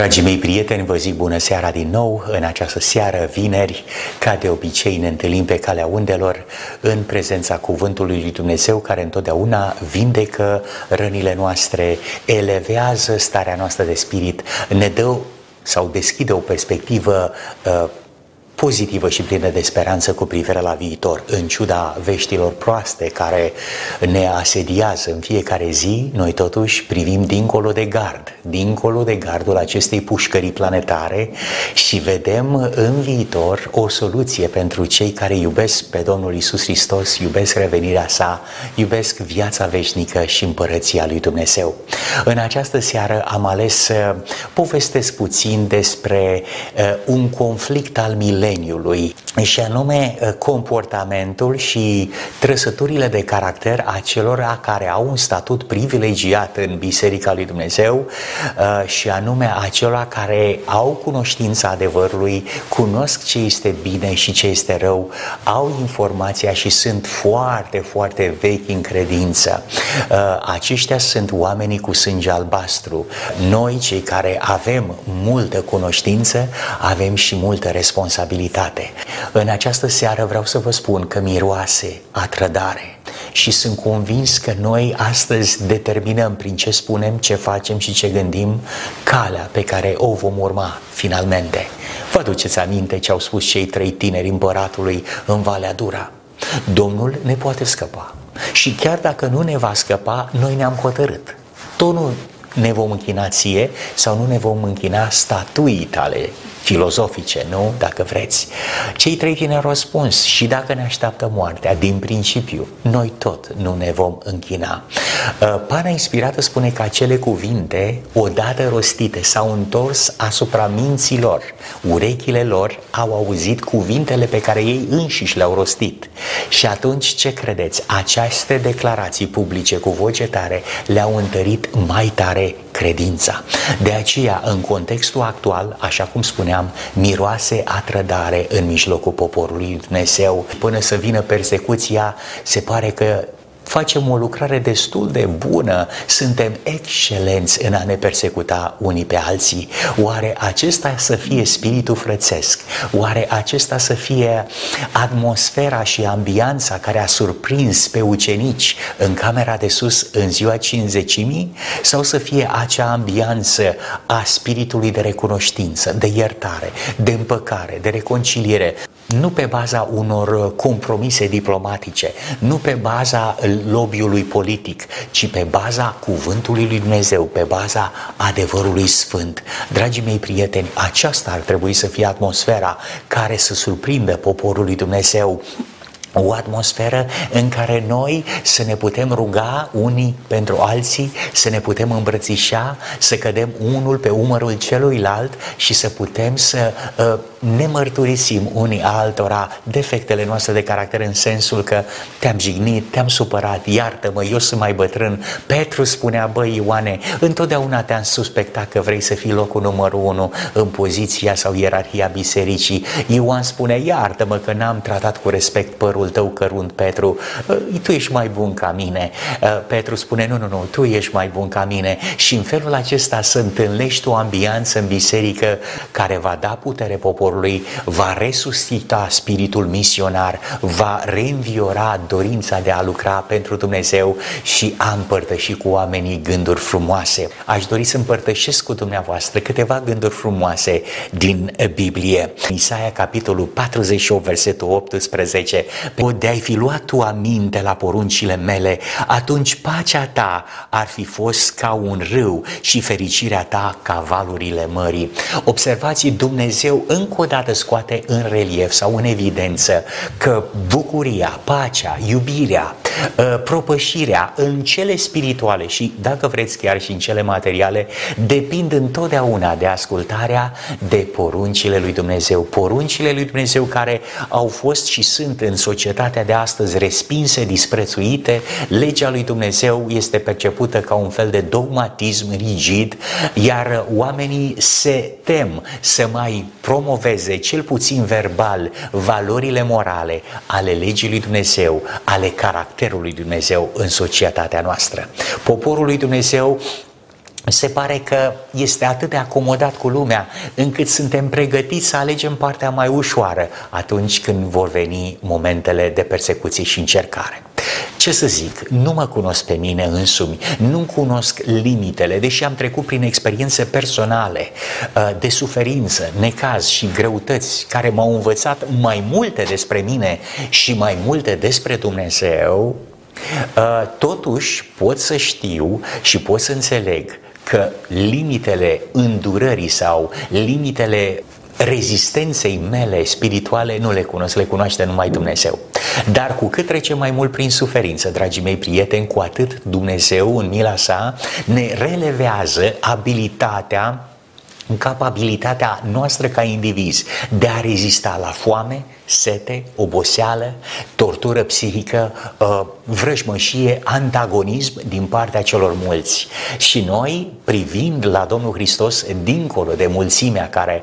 Dragii mei prieteni, vă zic bună seara din nou. În această seară, vineri, ca de obicei, ne întâlnim pe calea undelor în prezența Cuvântului lui Dumnezeu, care întotdeauna vindecă rănile noastre, elevează starea noastră de spirit, ne dă sau deschide o perspectivă uh, pozitivă și plină de speranță cu privire la viitor. În ciuda veștilor proaste care ne asediază în fiecare zi, noi totuși privim dincolo de gard, dincolo de gardul acestei pușcării planetare și vedem în viitor o soluție pentru cei care iubesc pe Domnul Isus Hristos, iubesc revenirea sa, iubesc viața veșnică și împărăția lui Dumnezeu. În această seară am ales să povestesc puțin despre uh, un conflict al mileniului mileniului și anume ă, comportamentul și trăsăturile de caracter a celor care au un statut privilegiat în Biserica lui Dumnezeu ă, și anume a celor care au cunoștința adevărului, cunosc ce este bine și ce este rău, au informația și sunt foarte, foarte vechi în credință. Ă, aceștia sunt oamenii cu sânge albastru. Noi, cei care avem multă cunoștință, avem și multă responsabilitate responsabilitate. În această seară vreau să vă spun că miroase a trădare și sunt convins că noi astăzi determinăm prin ce spunem, ce facem și ce gândim calea pe care o vom urma finalmente. Vă duceți aminte ce au spus cei trei tineri împăratului în Valea Dura? Domnul ne poate scăpa. Și chiar dacă nu ne va scăpa, noi ne-am hotărât. Tot nu ne vom închina ție sau nu ne vom închina statuii tale filozofice, nu? Dacă vreți. Cei trei tineri au răspuns și dacă ne așteaptă moartea, din principiu, noi tot nu ne vom închina. Uh, Pana inspirată spune că acele cuvinte, odată rostite, s-au întors asupra minților. Urechile lor au auzit cuvintele pe care ei înșiși le-au rostit. Și atunci ce credeți? Aceste declarații publice cu voce tare le-au întărit mai tare credința. De aceea, în contextul actual, așa cum spuneam, miroase a trădare în mijlocul poporului Dumnezeu. Până să vină persecuția, se pare că facem o lucrare destul de bună, suntem excelenți în a ne persecuta unii pe alții. Oare acesta să fie spiritul frățesc? Oare acesta să fie atmosfera și ambianța care a surprins pe ucenici în camera de sus în ziua cinzecimii? Sau să fie acea ambianță a spiritului de recunoștință, de iertare, de împăcare, de reconciliere, nu pe baza unor compromise diplomatice, nu pe baza lobby-ului politic, ci pe baza cuvântului lui Dumnezeu, pe baza adevărului sfânt. Dragii mei prieteni, aceasta ar trebui să fie atmosfera care să surprindă poporul lui Dumnezeu o atmosferă în care noi să ne putem ruga unii pentru alții, să ne putem îmbrățișa, să cădem unul pe umărul celuilalt și să putem să uh, ne mărturisim unii altora defectele noastre de caracter în sensul că te-am jignit, te-am supărat, iartă-mă, eu sunt mai bătrân. Petru spunea, băi Ioane, întotdeauna te-am suspectat că vrei să fii locul numărul unu în poziția sau ierarhia bisericii. Ioan spune, iartă-mă că n-am tratat cu respect părul tău cărunt, Petru, tu ești mai bun ca mine. Petru spune, nu, nu, nu, tu ești mai bun ca mine. Și în felul acesta să întâlnești o ambianță în biserică care va da putere poporului poporului, va resuscita spiritul misionar, va reînviora dorința de a lucra pentru Dumnezeu și a împărtăși cu oamenii gânduri frumoase. Aș dori să împărtășesc cu dumneavoastră câteva gânduri frumoase din Biblie. Isaia, capitolul 48, versetul 18. De-ai fi luat tu aminte la poruncile mele, atunci pacea ta ar fi fost ca un râu și fericirea ta ca valurile mării. Observați, Dumnezeu încă o dată scoate în relief sau în evidență că bucuria, pacea, iubirea, ă, propășirea în cele spirituale și, dacă vreți, chiar și în cele materiale, depind întotdeauna de ascultarea de poruncile lui Dumnezeu. Poruncile lui Dumnezeu care au fost și sunt în societatea de astăzi respinse, disprețuite, legea lui Dumnezeu este percepută ca un fel de dogmatism rigid, iar oamenii se tem să mai promoveze promoveze, cel puțin verbal, valorile morale ale legii lui Dumnezeu, ale caracterului lui Dumnezeu în societatea noastră. Poporul lui Dumnezeu se pare că este atât de acomodat cu lumea încât suntem pregătiți să alegem partea mai ușoară atunci când vor veni momentele de persecuție și încercare. Ce să zic, nu mă cunosc pe mine însumi, nu cunosc limitele, deși am trecut prin experiențe personale uh, de suferință, necaz și greutăți care m-au învățat mai multe despre mine și mai multe despre Dumnezeu, uh, totuși pot să știu și pot să înțeleg că limitele îndurării sau limitele rezistenței mele spirituale nu le cunosc, le cunoaște numai Dumnezeu. Dar cu cât trece mai mult prin suferință, dragii mei prieteni, cu atât Dumnezeu în mila sa ne relevează abilitatea capabilitatea noastră ca indivizi de a rezista la foame, sete, oboseală, tortură psihică, uh, vrăjmășie, antagonism din partea celor mulți. Și noi, privind la Domnul Hristos, dincolo de mulțimea care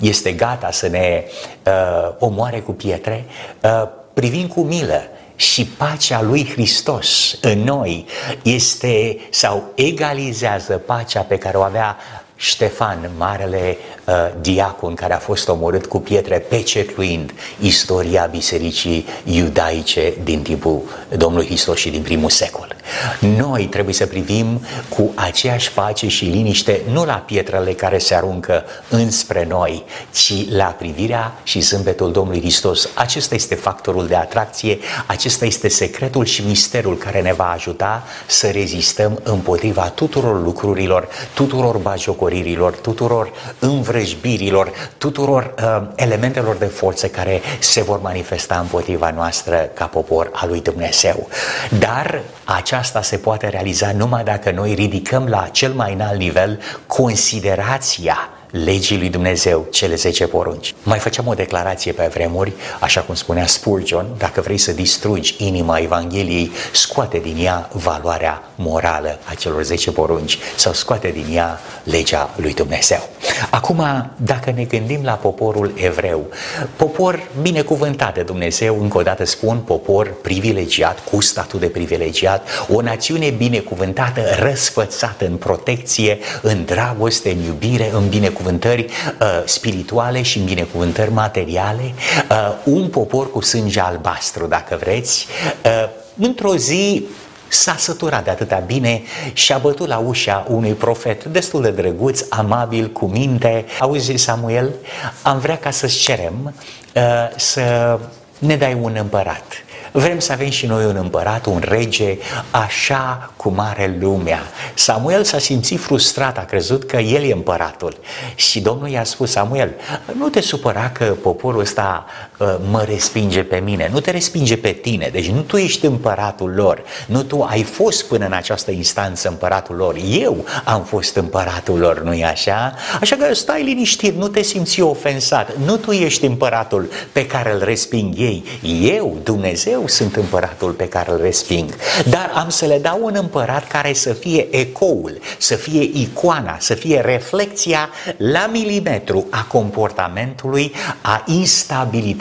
este gata să ne uh, omoare cu pietre, uh, privim cu milă și pacea lui Hristos în noi este sau egalizează pacea pe care o avea Ștefan, marele uh, diacon care a fost omorât cu pietre pecetluind istoria bisericii iudaice din timpul Domnului Hristos și din primul secol. Noi trebuie să privim cu aceeași pace și liniște nu la pietrele care se aruncă înspre noi, ci la privirea și zâmbetul Domnului Hristos. Acesta este factorul de atracție, acesta este secretul și misterul care ne va ajuta să rezistăm împotriva tuturor lucrurilor, tuturor bajocoririlor, tuturor învrăjbirilor, tuturor uh, elementelor de forță care se vor manifesta împotriva noastră ca popor al lui Dumnezeu. Dar aceasta se poate realiza numai dacă noi ridicăm la cel mai înalt nivel considerația legii lui Dumnezeu, cele 10 porunci. Mai făceam o declarație pe vremuri, așa cum spunea Spurgeon, dacă vrei să distrugi inima Evangheliei, scoate din ea valoarea morală a celor 10 porunci sau scoate din ea legea lui Dumnezeu. Acum, dacă ne gândim la poporul evreu, popor binecuvântat de Dumnezeu, încă o dată spun, popor privilegiat, cu statut de privilegiat, o națiune binecuvântată, răsfățată în protecție, în dragoste, în iubire, în binecuvântare binecuvântări uh, spirituale și în binecuvântări materiale, uh, un popor cu sânge albastru, dacă vreți, uh, într-o zi s-a săturat de atâta bine și a bătut la ușa unui profet destul de drăguț, amabil, cu minte. Auzi, Samuel, am vrea ca să-ți cerem uh, să ne dai un împărat. Vrem să avem și noi un împărat, un rege, așa cum are lumea. Samuel s-a simțit frustrat, a crezut că el e împăratul. Și Domnul i-a spus, Samuel, nu te supăra că poporul ăsta uh, mă respinge pe mine, nu te respinge pe tine, deci nu tu ești împăratul lor, nu tu ai fost până în această instanță împăratul lor, eu am fost împăratul lor, nu-i așa? Așa că stai liniștit, nu te simți ofensat, nu tu ești împăratul pe care îl resping ei, eu, Dumnezeu, sunt împăratul pe care îl resping, dar am să le dau un împărat care să fie ecoul, să fie icoana, să fie reflecția la milimetru a comportamentului, a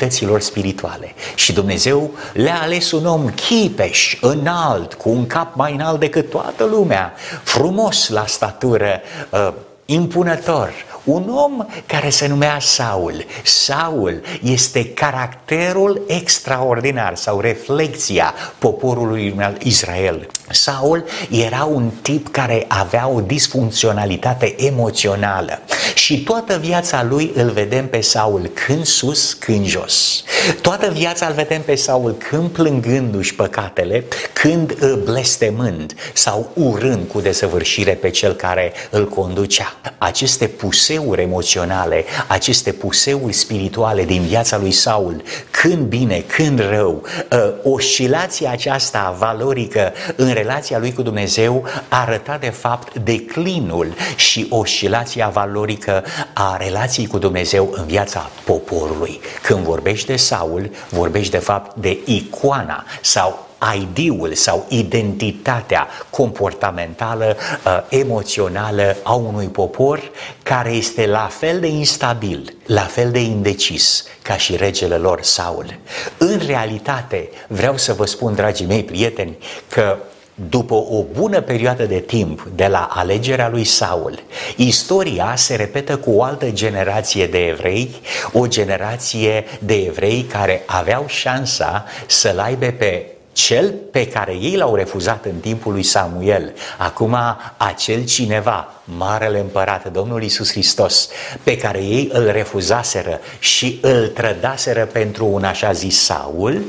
instabilităților spirituale. Și Dumnezeu le-a ales un om chipeș, înalt, cu un cap mai înalt decât toată lumea, frumos la statură, uh, impunător, un om care se numea Saul. Saul este caracterul extraordinar sau reflexia poporului Israel. Saul era un tip care avea o disfuncționalitate emoțională și toată viața lui îl vedem pe Saul când sus, când jos. Toată viața îl vedem pe Saul când plângându-și păcatele, când blestemând sau urând cu desăvârșire pe cel care îl conducea. Aceste puseuri emoționale, aceste puseuri spirituale din viața lui Saul, când bine, când rău, ă, oscilația aceasta valorică în relația lui cu Dumnezeu arăta de fapt declinul și oscilația valorică a relației cu Dumnezeu în viața poporului. Când vorbești de Saul, vorbești de fapt de icoana sau ID-ul sau identitatea comportamentală, uh, emoțională a unui popor care este la fel de instabil, la fel de indecis ca și regele lor Saul. În realitate, vreau să vă spun, dragii mei prieteni, că după o bună perioadă de timp de la alegerea lui Saul, istoria se repetă cu o altă generație de evrei, o generație de evrei care aveau șansa să-l aibă pe cel pe care ei l-au refuzat în timpul lui Samuel, acum acel cineva, Marele Împărat, Domnul Isus Hristos, pe care ei îl refuzaseră și îl trădaseră pentru un așa zis Saul,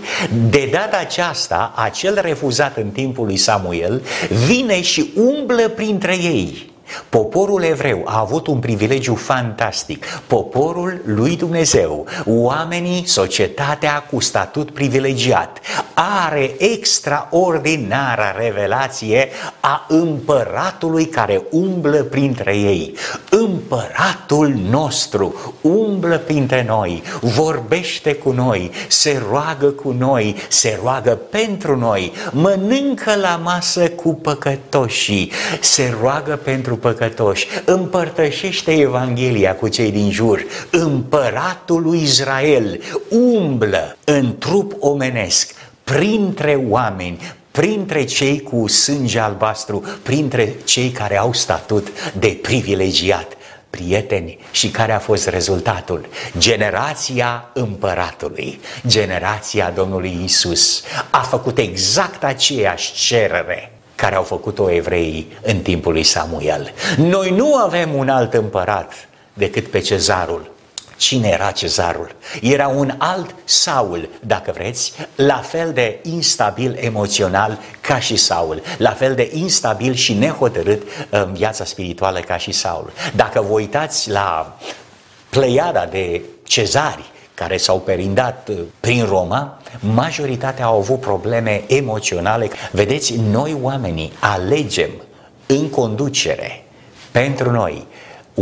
de data aceasta, acel refuzat în timpul lui Samuel vine și umblă printre ei Poporul evreu a avut un privilegiu fantastic. Poporul lui Dumnezeu, oamenii, societatea cu statut privilegiat, are extraordinara revelație a împăratului care umblă printre ei. Împăratul nostru umblă printre noi, vorbește cu noi, se roagă cu noi, se roagă pentru noi, mănâncă la masă cu păcătoșii, se roagă pentru păcătoși, împărtășește Evanghelia cu cei din jur, împăratul lui Israel umblă în trup omenesc, printre oameni, printre cei cu sânge albastru, printre cei care au statut de privilegiat prieteni și care a fost rezultatul? Generația împăratului, generația Domnului Isus. A făcut exact aceeași cerere care au făcut-o evreii în timpul lui Samuel. Noi nu avem un alt împărat decât pe cezarul. Cine era cezarul? Era un alt Saul, dacă vreți, la fel de instabil emoțional ca și Saul, la fel de instabil și nehotărât în viața spirituală ca și Saul. Dacă vă uitați la pleiada de cezari care s-au perindat uh, prin Roma, majoritatea au avut probleme emoționale. Vedeți, noi oamenii alegem în conducere pentru noi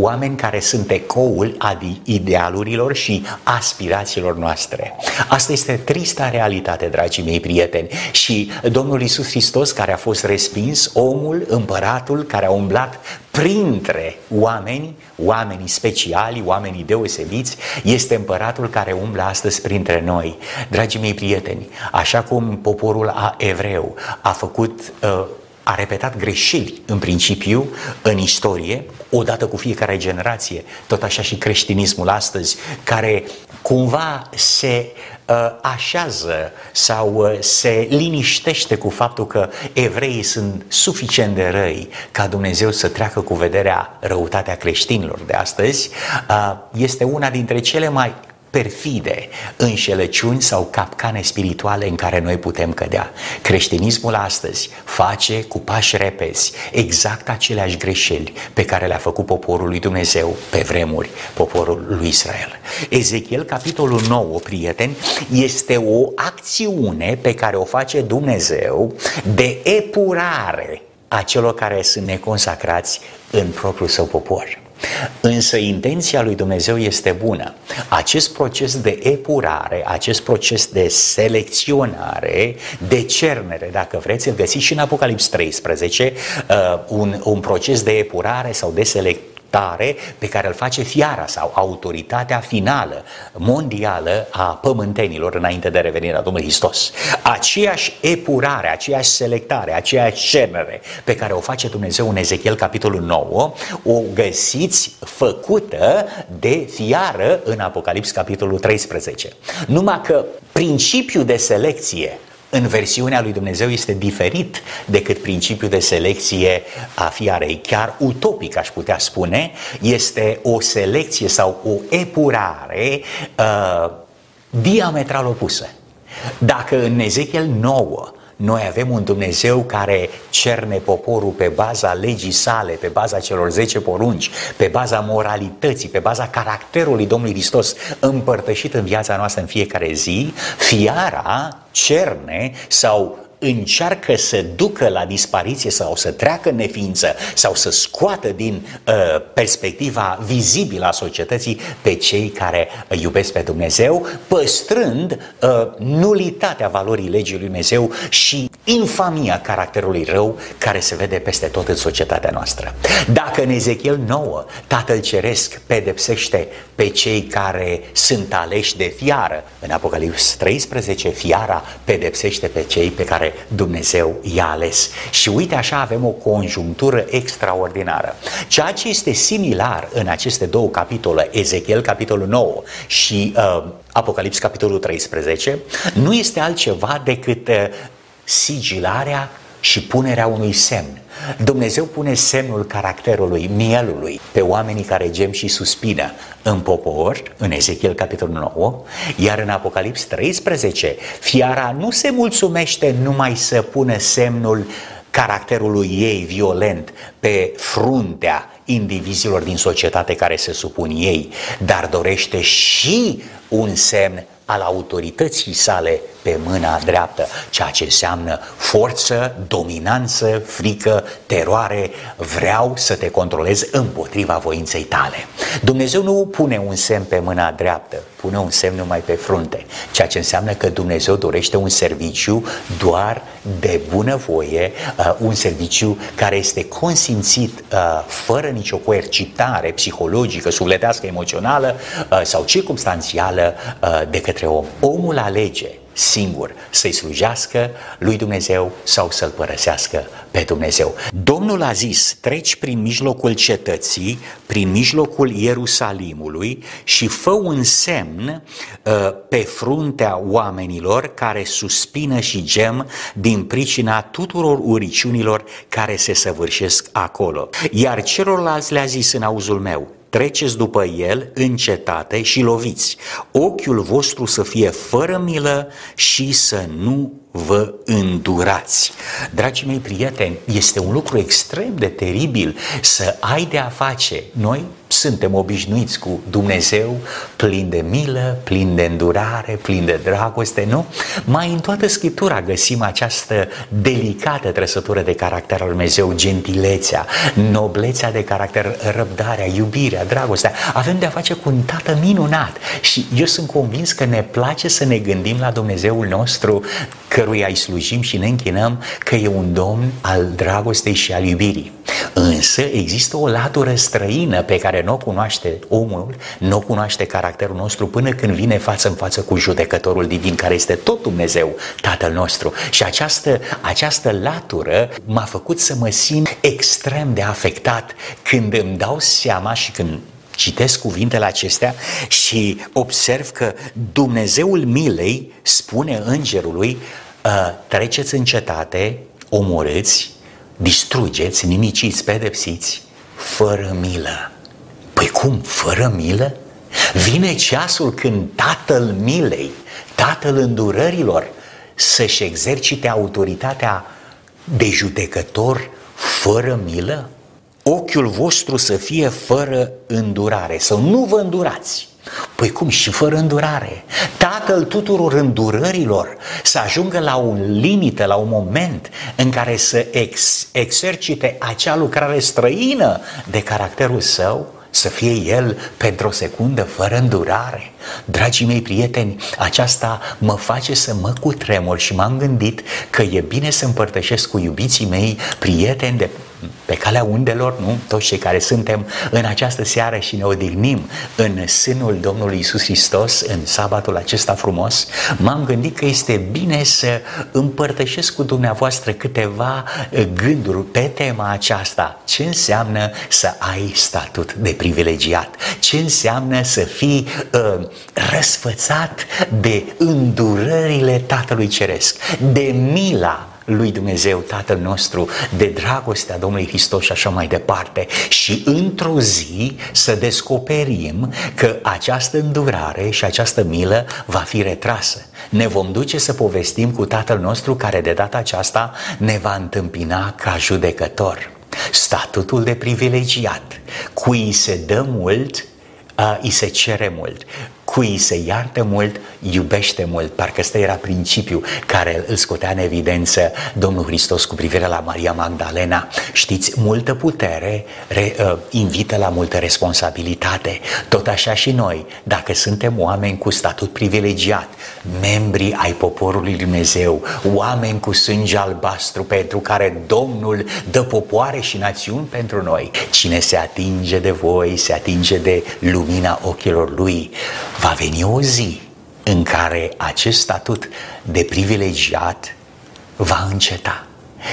oameni care sunt ecoul ad idealurilor și aspirațiilor noastre. Asta este trista realitate, dragii mei prieteni. Și Domnul Isus Hristos, care a fost respins, omul, împăratul, care a umblat printre oameni, oamenii speciali, oamenii deosebiți, este împăratul care umblă astăzi printre noi. Dragii mei prieteni, așa cum poporul a evreu a făcut uh, a repetat greșeli în principiu în istorie, odată cu fiecare generație, tot așa și creștinismul astăzi, care cumva se uh, așează sau uh, se liniștește cu faptul că evreii sunt suficient de răi ca Dumnezeu să treacă cu vederea răutatea creștinilor de astăzi, uh, este una dintre cele mai perfide înșelăciuni sau capcane spirituale în care noi putem cădea. Creștinismul astăzi face cu pași repezi exact aceleași greșeli pe care le-a făcut poporul lui Dumnezeu pe vremuri, poporul lui Israel. Ezechiel, capitolul 9, prieteni, este o acțiune pe care o face Dumnezeu de epurare a celor care sunt neconsacrați în propriul său popor. Însă intenția lui Dumnezeu este bună. Acest proces de epurare, acest proces de selecționare, de cernere, dacă vreți, îl găsiți și în Apocalips 13, uh, un, un proces de epurare sau de selecționare tare pe care îl face fiara sau autoritatea finală mondială a pământenilor înainte de revenirea Domnului Hristos. Aceeași epurare, aceeași selectare, aceeași cenere pe care o face Dumnezeu în Ezechiel capitolul 9, o găsiți făcută de fiară în Apocalips capitolul 13. Numai că principiul de selecție în versiunea lui Dumnezeu este diferit decât principiul de selecție a fiarei. Chiar utopic, aș putea spune, este o selecție sau o epurare uh, diametral opusă. Dacă în Ezechiel 9 noi avem un Dumnezeu care cerne poporul pe baza legii sale, pe baza celor 10 porunci, pe baza moralității, pe baza caracterului Domnului Hristos împărtășit în viața noastră în fiecare zi, fiara cerne sau încearcă să ducă la dispariție sau să treacă în neființă sau să scoată din uh, perspectiva vizibilă a societății pe cei care iubesc pe Dumnezeu, păstrând uh, nulitatea valorii legii lui Dumnezeu și infamia caracterului rău care se vede peste tot în societatea noastră. Dacă în Ezechiel 9 Tatăl Ceresc pedepsește pe cei care sunt aleși de fiară, în Apocalips 13 fiara pedepsește pe cei pe care care Dumnezeu i-a ales. Și uite așa avem o conjunctură extraordinară. Ceea ce este similar în aceste două capitole, Ezechiel capitolul 9 și uh, Apocalips capitolul 13, nu este altceva decât uh, sigilarea și punerea unui semn. Dumnezeu pune semnul caracterului, mielului, pe oamenii care gem și suspină în popor, în Ezechiel capitolul 9, iar în Apocalips 13, fiara nu se mulțumește numai să pună semnul caracterului ei violent pe fruntea indivizilor din societate care se supun ei, dar dorește și un semn al autorității sale pe mâna dreaptă, ceea ce înseamnă forță, dominanță, frică, teroare, vreau să te controlez împotriva voinței tale. Dumnezeu nu pune un semn pe mâna dreaptă, pune un semn numai pe frunte, ceea ce înseamnă că Dumnezeu dorește un serviciu doar de bunăvoie, uh, un serviciu care este consimțit uh, fără nicio coercitare psihologică, sufletească, emoțională uh, sau circumstanțială de către om. Omul alege singur să-i slujească lui Dumnezeu sau să-l părăsească pe Dumnezeu. Domnul a zis, treci prin mijlocul cetății, prin mijlocul Ierusalimului și fă un semn uh, pe fruntea oamenilor care suspină și gem din pricina tuturor uriciunilor care se săvârșesc acolo. Iar celorlalți le-a zis în auzul meu, treceți după el în cetate și loviți. Ochiul vostru să fie fără milă și să nu vă îndurați. Dragii mei prieteni, este un lucru extrem de teribil să ai de a face. Noi suntem obișnuiți cu Dumnezeu plin de milă, plin de îndurare, plin de dragoste, nu? Mai în toată Scriptura găsim această delicată trăsătură de caracter al Dumnezeu, gentilețea, noblețea de caracter, răbdarea, iubirea, dragostea. Avem de a face cu un tată minunat și eu sunt convins că ne place să ne gândim la Dumnezeul nostru căruia îi slujim și ne închinăm că e un domn al dragostei și al iubirii. Însă există o latură străină pe care nu o cunoaște omul, nu o cunoaște caracterul nostru până când vine față în față cu judecătorul divin care este tot Dumnezeu, Tatăl nostru. Și această, această latură m-a făcut să mă simt extrem de afectat când îmi dau seama și când citesc cuvintele acestea și observ că Dumnezeul milei spune îngerului uh, treceți în cetate, omorâți, distrugeți, nimiciți, pedepsiți, fără milă. Păi cum, fără milă? Vine ceasul când tatăl milei, tatăl îndurărilor, să-și exercite autoritatea de judecător fără milă? Ochiul vostru să fie fără îndurare, să nu vă îndurați. Păi cum și fără îndurare? Tatăl tuturor îndurărilor să ajungă la un limită, la un moment în care să ex- exercite acea lucrare străină de caracterul său, să fie el pentru o secundă fără îndurare. Dragii mei prieteni, aceasta mă face să mă cutremur și m-am gândit că e bine să împărtășesc cu iubiții mei prieteni de pe calea undelor, nu? Toți cei care suntem în această seară și ne odihnim în sânul Domnului Isus Hristos în sabatul acesta frumos, m-am gândit că este bine să împărtășesc cu dumneavoastră câteva eh, gânduri pe tema aceasta. Ce înseamnă să ai statut de privilegiat? Ce înseamnă să fii uh, răsfățat de îndurările Tatălui Ceresc, de mila lui Dumnezeu, Tatăl nostru, de dragostea Domnului Hristos și așa mai departe. Și într-o zi să descoperim că această îndurare și această milă va fi retrasă. Ne vom duce să povestim cu Tatăl nostru care de data aceasta ne va întâmpina ca judecător. Statutul de privilegiat, cui se dă mult, a, îi se cere mult cui se iartă mult, iubește mult. Parcă ăsta era principiul care îl scotea în evidență Domnul Hristos cu privire la Maria Magdalena. Știți, multă putere re, uh, invită la multă responsabilitate. Tot așa și noi, dacă suntem oameni cu statut privilegiat, membri ai poporului Dumnezeu, oameni cu sânge albastru pentru care Domnul dă popoare și națiuni pentru noi. Cine se atinge de voi, se atinge de lumina ochilor lui va veni o zi în care acest statut de privilegiat va înceta.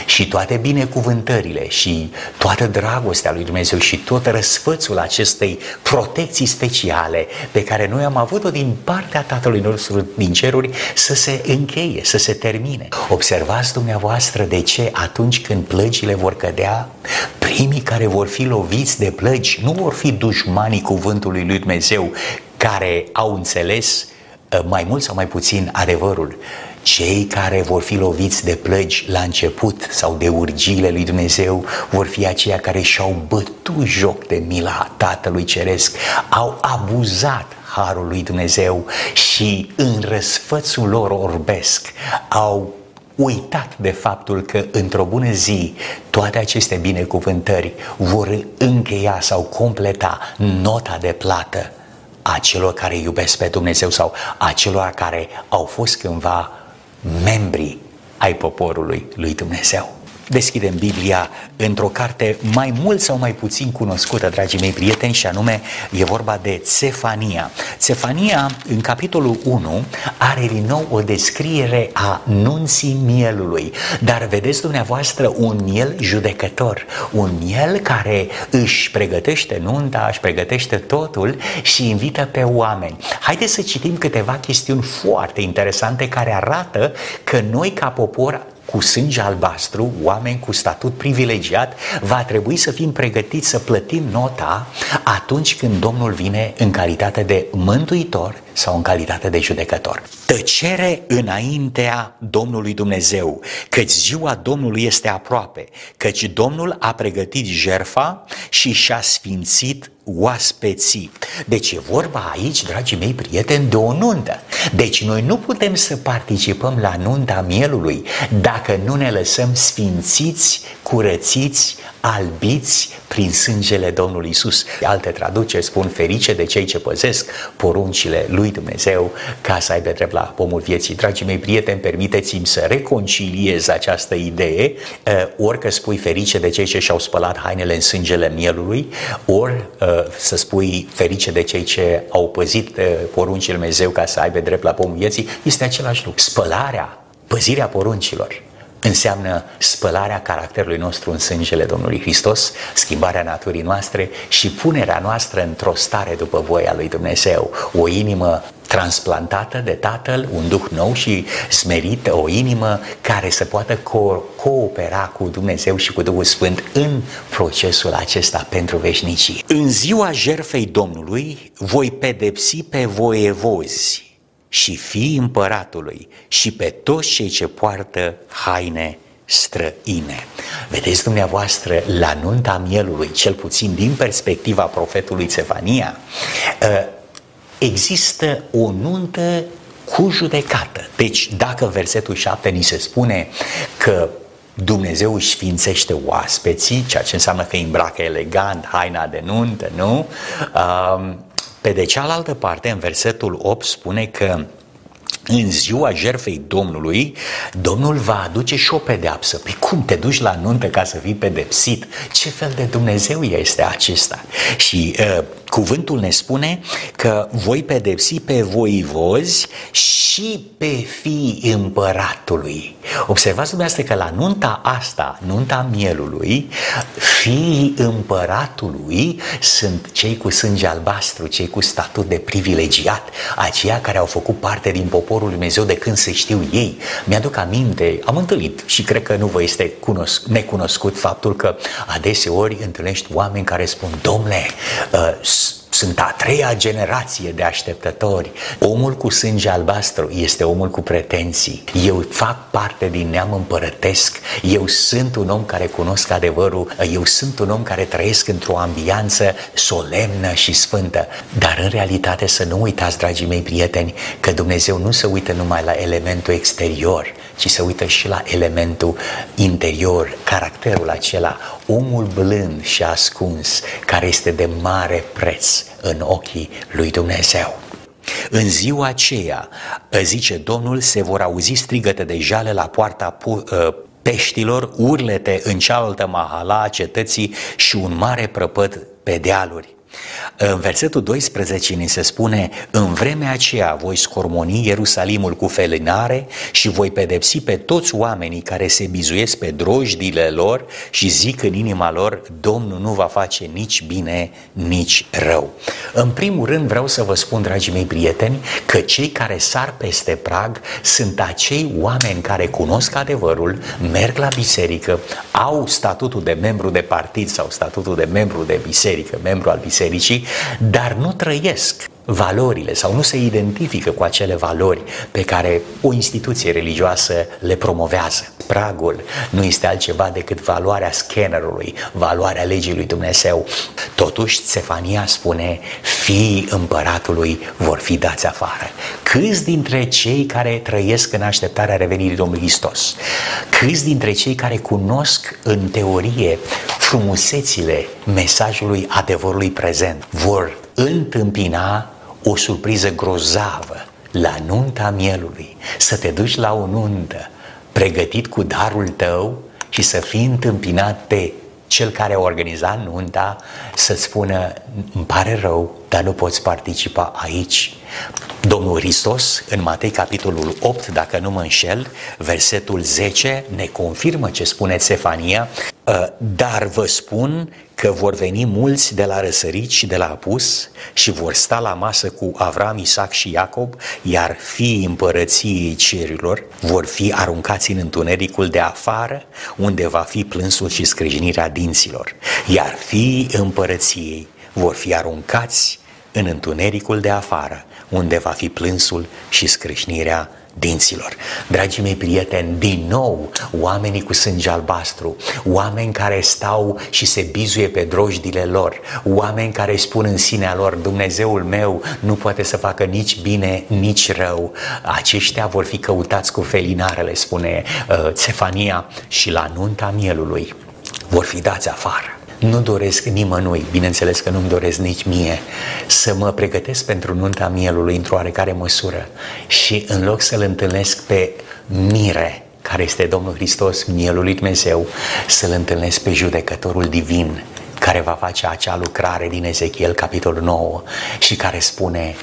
Și toate binecuvântările și toată dragostea lui Dumnezeu și tot răsfățul acestei protecții speciale pe care noi am avut-o din partea Tatălui nostru din ceruri să se încheie, să se termine. Observați dumneavoastră de ce atunci când plăgile vor cădea, primii care vor fi loviți de plăgi nu vor fi dușmanii cuvântului lui Dumnezeu care au înțeles uh, mai mult sau mai puțin adevărul, cei care vor fi loviți de plăgi la început sau de urgiile lui Dumnezeu vor fi aceia care și-au bătut joc de mila Tatălui Ceresc, au abuzat harul lui Dumnezeu și în răsfățul lor orbesc au uitat de faptul că într-o bună zi toate aceste binecuvântări vor încheia sau completa nota de plată a celor care iubesc pe Dumnezeu sau a celor care au fost cândva membri ai poporului lui Dumnezeu. Deschidem Biblia într-o carte mai mult sau mai puțin cunoscută, dragii mei prieteni, și anume e vorba de Cefania. Cefania, în capitolul 1, are din nou o descriere a nunții mielului, dar vedeți dumneavoastră un miel judecător, un miel care își pregătește nunta, își pregătește totul și invită pe oameni. Haideți să citim câteva chestiuni foarte interesante care arată că noi ca popor cu sânge albastru, oameni cu statut privilegiat, va trebui să fim pregătiți să plătim nota atunci când Domnul vine în calitate de mântuitor sau în calitate de judecător. Tăcere înaintea Domnului Dumnezeu, căci ziua Domnului este aproape, căci Domnul a pregătit jerfa și și-a sfințit oaspeții. Deci e vorba aici, dragii mei prieteni, de o nuntă. Deci noi nu putem să participăm la nunta mielului dacă nu ne lăsăm sfințiți, curățiți, albiți prin sângele Domnului Isus. Alte traduceri spun ferice de cei ce păzesc poruncile lui Dumnezeu ca să aibă drept la pomul vieții. Dragii mei prieteni, permiteți-mi să reconciliez această idee, eh, ori că spui ferice de cei ce și-au spălat hainele în sângele mielului, ori eh, să spui ferice de cei ce au păzit eh, poruncile Dumnezeu ca să aibă drept la pomul vieții, este același lucru. Spălarea, păzirea poruncilor, înseamnă spălarea caracterului nostru în sângele Domnului Hristos, schimbarea naturii noastre și punerea noastră într-o stare după voia lui Dumnezeu, o inimă transplantată de Tatăl, un duh nou și smerit, o inimă care să poată co- coopera cu Dumnezeu și cu Duhul Sfânt în procesul acesta pentru veșnicie. În ziua jerfei Domnului voi pedepsi pe voievozi și fii împăratului și pe toți cei ce poartă haine străine. Vedeți dumneavoastră, la nunta mielului, cel puțin din perspectiva profetului Cefania, ă, există o nuntă cu judecată. Deci, dacă versetul 7 ni se spune că Dumnezeu își sfințește oaspeții, ceea ce înseamnă că îi îmbracă elegant, haina de nuntă, nu? Pe de cealaltă parte, în versetul 8 spune că în ziua jerfei Domnului, Domnul va aduce și o pedeapsă. Păi cum te duci la nuntă ca să fii pedepsit? Ce fel de Dumnezeu este acesta? Și uh, cuvântul ne spune că voi pedepsi pe voivozi și pe fii împăratului. Observați dumneavoastră că la nunta asta, nunta mielului, fiii împăratului sunt cei cu sânge albastru, cei cu statut de privilegiat, aceia care au făcut parte din poporul Lui Dumnezeu de când se știu ei. Mi-aduc aminte, am întâlnit și cred că nu vă este cunosc, necunoscut faptul că adeseori întâlnești oameni care spun, domnule, uh, peace. Sunt a treia generație de așteptători. Omul cu sânge albastru este omul cu pretenții. Eu fac parte din neam împărătesc. Eu sunt un om care cunosc adevărul. Eu sunt un om care trăiesc într-o ambianță solemnă și sfântă. Dar în realitate să nu uitați, dragii mei prieteni, că Dumnezeu nu se uită numai la elementul exterior, ci se uită și la elementul interior, caracterul acela, omul blând și ascuns, care este de mare preț în ochii lui Dumnezeu. În ziua aceea, zice Domnul, se vor auzi strigăte de jale la poarta ă, peștilor, urlete în cealaltă mahala a cetății și un mare prăpăd pe dealuri. În versetul 12 ni se spune, în vremea aceea voi scormoni Ierusalimul cu felinare și voi pedepsi pe toți oamenii care se bizuiesc pe drojdile lor și zic în inima lor, Domnul nu va face nici bine, nici rău. În primul rând vreau să vă spun, dragii mei prieteni, că cei care sar peste prag sunt acei oameni care cunosc adevărul, merg la biserică, au statutul de membru de partid sau statutul de membru de biserică, membru al bisericii, dar nu trăiesc valorile sau nu se identifică cu acele valori pe care o instituție religioasă le promovează. Pragul nu este altceva decât valoarea scannerului, valoarea legii lui Dumnezeu. Totuși, Stefania spune, fiii împăratului vor fi dați afară. Câți dintre cei care trăiesc în așteptarea revenirii Domnului Hristos, câți dintre cei care cunosc în teorie frumusețile mesajului adevărului prezent vor întâmpina o surpriză grozavă la nunta mielului, să te duci la o nuntă pregătit cu darul tău și să fii întâmpinat pe cel care a organizat nunta să spună îmi pare rău, dar nu poți participa aici. Domnul Hristos, în Matei capitolul 8, dacă nu mă înșel, versetul 10, ne confirmă ce spune Cefania, ă, dar vă spun că vor veni mulți de la răsărit și de la apus și vor sta la masă cu Avram, Isaac și Iacob, iar fiii împărăției cerilor vor fi aruncați în întunericul de afară, unde va fi plânsul și scrâșnirea dinților, iar fiii împărăției vor fi aruncați în întunericul de afară, unde va fi plânsul și scrâșnirea dinților. Dragii mei prieteni, din nou, oamenii cu sânge albastru, oameni care stau și se bizuie pe drojdile lor, oameni care spun în sinea lor, Dumnezeul meu nu poate să facă nici bine, nici rău. Aceștia vor fi căutați cu felinarele, spune uh, Cefania, și la nunta mielului vor fi dați afară. Nu doresc nimănui, bineînțeles că nu-mi doresc nici mie, să mă pregătesc pentru nunta mielului într-o oarecare măsură și în loc să-L întâlnesc pe mire, care este Domnul Hristos, mielul lui Dumnezeu, să-L întâlnesc pe judecătorul divin, care va face acea lucrare din Ezechiel, capitolul 9, și care spune,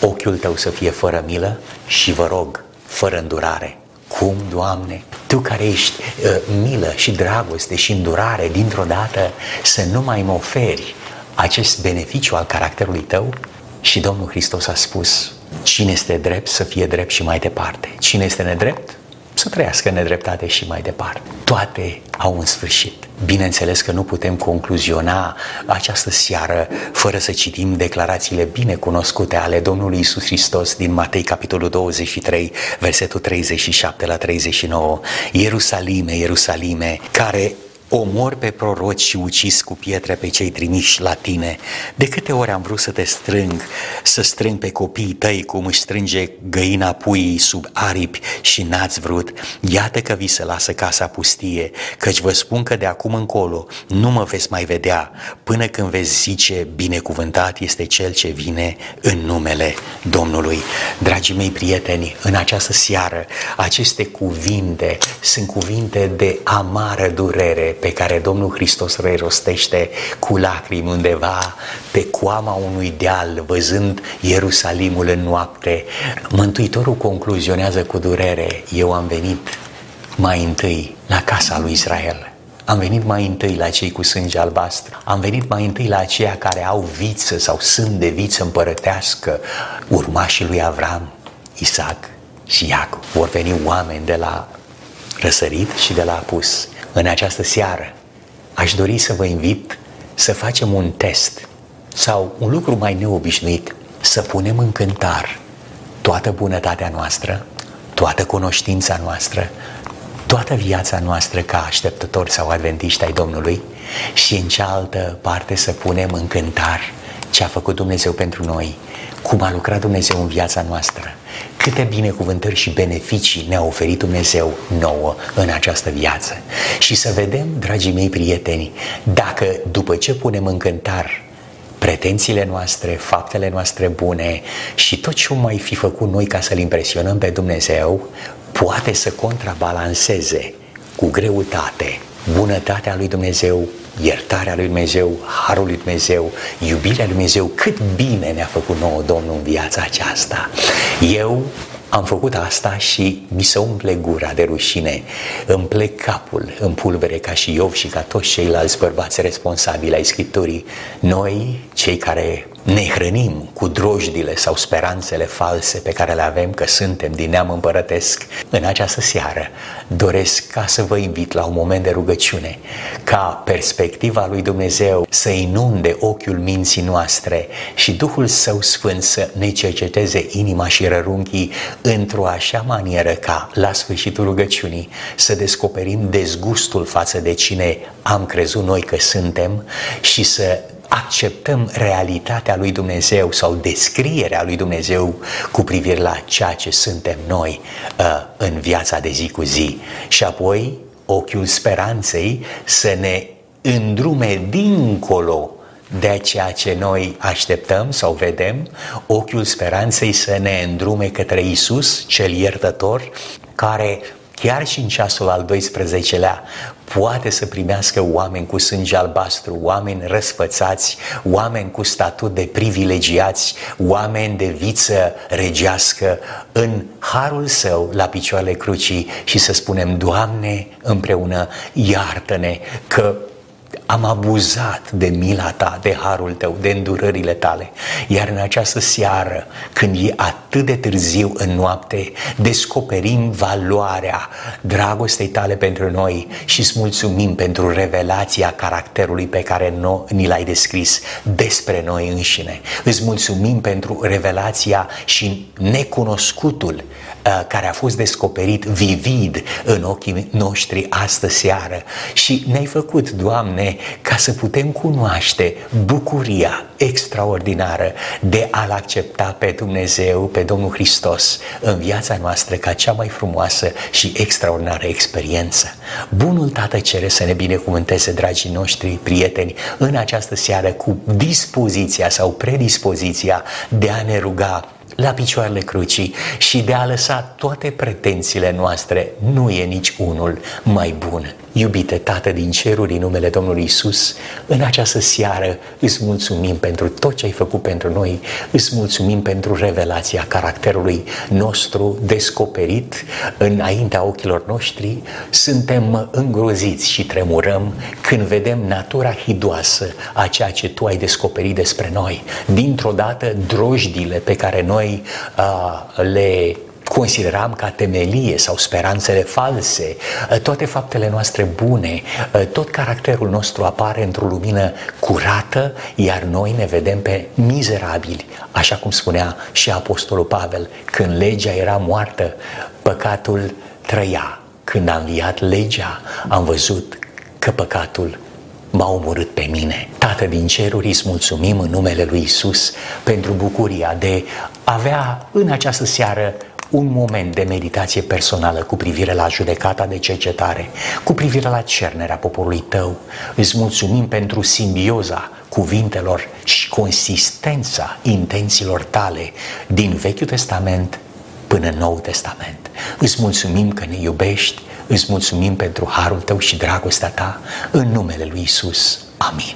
ochiul tău să fie fără milă și vă rog, fără îndurare. Cum, Doamne, Tu care ești uh, milă și dragoste și îndurare dintr-o dată să nu mai mă oferi acest beneficiu al caracterului Tău? Și Domnul Hristos a spus, cine este drept să fie drept și mai departe. Cine este nedrept să trăiască nedreptate și mai departe. Toate au un sfârșit. Bineînțeles că nu putem concluziona această seară fără să citim declarațiile bine cunoscute ale Domnului Isus Hristos din Matei, capitolul 23, versetul 37 la 39. Ierusalime, Ierusalime, care omor pe proroci și ucis cu pietre pe cei trimiși la tine. De câte ori am vrut să te strâng, să strâng pe copiii tăi cum își strânge găina puii sub aripi și n-ați vrut, iată că vi se lasă casa pustie, căci vă spun că de acum încolo nu mă veți mai vedea până când veți zice binecuvântat este cel ce vine în numele Domnului. Dragii mei prieteni, în această seară, aceste cuvinte sunt cuvinte de amară durere pe care Domnul Hristos le rostește cu lacrimi undeva pe coama unui deal, văzând Ierusalimul în noapte. Mântuitorul concluzionează cu durere, eu am venit mai întâi la casa lui Israel. Am venit mai întâi la cei cu sânge albastru. Am venit mai întâi la aceia care au viță sau sunt de viță împărătească, urmașii lui Avram, Isaac și Iacob. Vor veni oameni de la răsărit și de la apus în această seară. Aș dori să vă invit să facem un test sau un lucru mai neobișnuit, să punem în cântar toată bunătatea noastră, toată cunoștința noastră, toată viața noastră ca așteptători sau adventiști ai Domnului și în cealaltă parte să punem în cântar ce a făcut Dumnezeu pentru noi, cum a lucrat Dumnezeu în viața noastră, câte binecuvântări și beneficii ne-a oferit Dumnezeu nouă în această viață. Și să vedem, dragii mei prieteni, dacă după ce punem în cântar pretențiile noastre, faptele noastre bune și tot ce mai fi făcut noi ca să-L impresionăm pe Dumnezeu, poate să contrabalanceze cu greutate bunătatea lui Dumnezeu, iertarea lui Dumnezeu, harul lui Dumnezeu, iubirea lui Dumnezeu, cât bine ne-a făcut nouă Domnul în viața aceasta. Eu am făcut asta și mi se umple gura de rușine, îmi plec capul în pulbere ca și Iov și ca toți ceilalți bărbați responsabili ai Scripturii. Noi, cei care ne hrănim cu drojdile sau speranțele false pe care le avem că suntem din neam împărătesc, în această seară doresc ca să vă invit la un moment de rugăciune, ca perspectiva lui Dumnezeu să inunde ochiul minții noastre și Duhul Său Sfânt să ne cerceteze inima și rărunchii într-o așa manieră ca, la sfârșitul rugăciunii, să descoperim dezgustul față de cine am crezut noi că suntem și să acceptăm realitatea lui Dumnezeu sau descrierea lui Dumnezeu cu privire la ceea ce suntem noi uh, în viața de zi cu zi. Și apoi ochiul speranței să ne îndrume dincolo de ceea ce noi așteptăm sau vedem, ochiul speranței să ne îndrume către Isus, cel iertător, care chiar și în ceasul al 12-lea, poate să primească oameni cu sânge albastru, oameni răsfățați, oameni cu statut de privilegiați, oameni de viță regească în harul său la picioarele crucii și să spunem, Doamne, împreună, iartă-ne că am abuzat de mila ta, de harul tău, de îndurările tale. Iar în această seară, când e atât de târziu în noapte, descoperim valoarea dragostei tale pentru noi și îți mulțumim pentru revelația caracterului pe care no, ni l-ai descris despre noi înșine. Îți mulțumim pentru revelația și necunoscutul Uh, care a fost descoperit vivid în ochii noștri astă seară și ne-ai făcut, Doamne, ca să putem cunoaște bucuria extraordinară de a-L accepta pe Dumnezeu, pe Domnul Hristos în viața noastră ca cea mai frumoasă și extraordinară experiență. Bunul Tată cere să ne binecuvânteze, dragii noștri prieteni, în această seară cu dispoziția sau predispoziția de a ne ruga la picioarele crucii și de a lăsa toate pretențiile noastre, nu e nici unul mai bun. Iubite Tată din ceruri, în numele Domnului Isus, în această seară îți mulțumim pentru tot ce ai făcut pentru noi, îți mulțumim pentru revelația caracterului nostru descoperit înaintea ochilor noștri. Suntem îngroziți și tremurăm când vedem natura hidoasă a ceea ce Tu ai descoperit despre noi. Dintr-o dată, drojdile pe care noi uh, le consideram ca temelie sau speranțele false, toate faptele noastre bune, tot caracterul nostru apare într-o lumină curată, iar noi ne vedem pe mizerabili, așa cum spunea și Apostolul Pavel, când legea era moartă, păcatul trăia. Când a înviat legea, am văzut că păcatul m-a omorât pe mine. Tată din ceruri, îți mulțumim în numele lui Isus pentru bucuria de a avea în această seară un moment de meditație personală cu privire la judecata de cercetare, cu privire la cernerea poporului tău. Îți mulțumim pentru simbioza cuvintelor și consistența intențiilor tale din Vechiul Testament până în Noul Testament. Îți mulțumim că ne iubești, îți mulțumim pentru harul tău și dragostea ta, în numele lui Isus. Amin.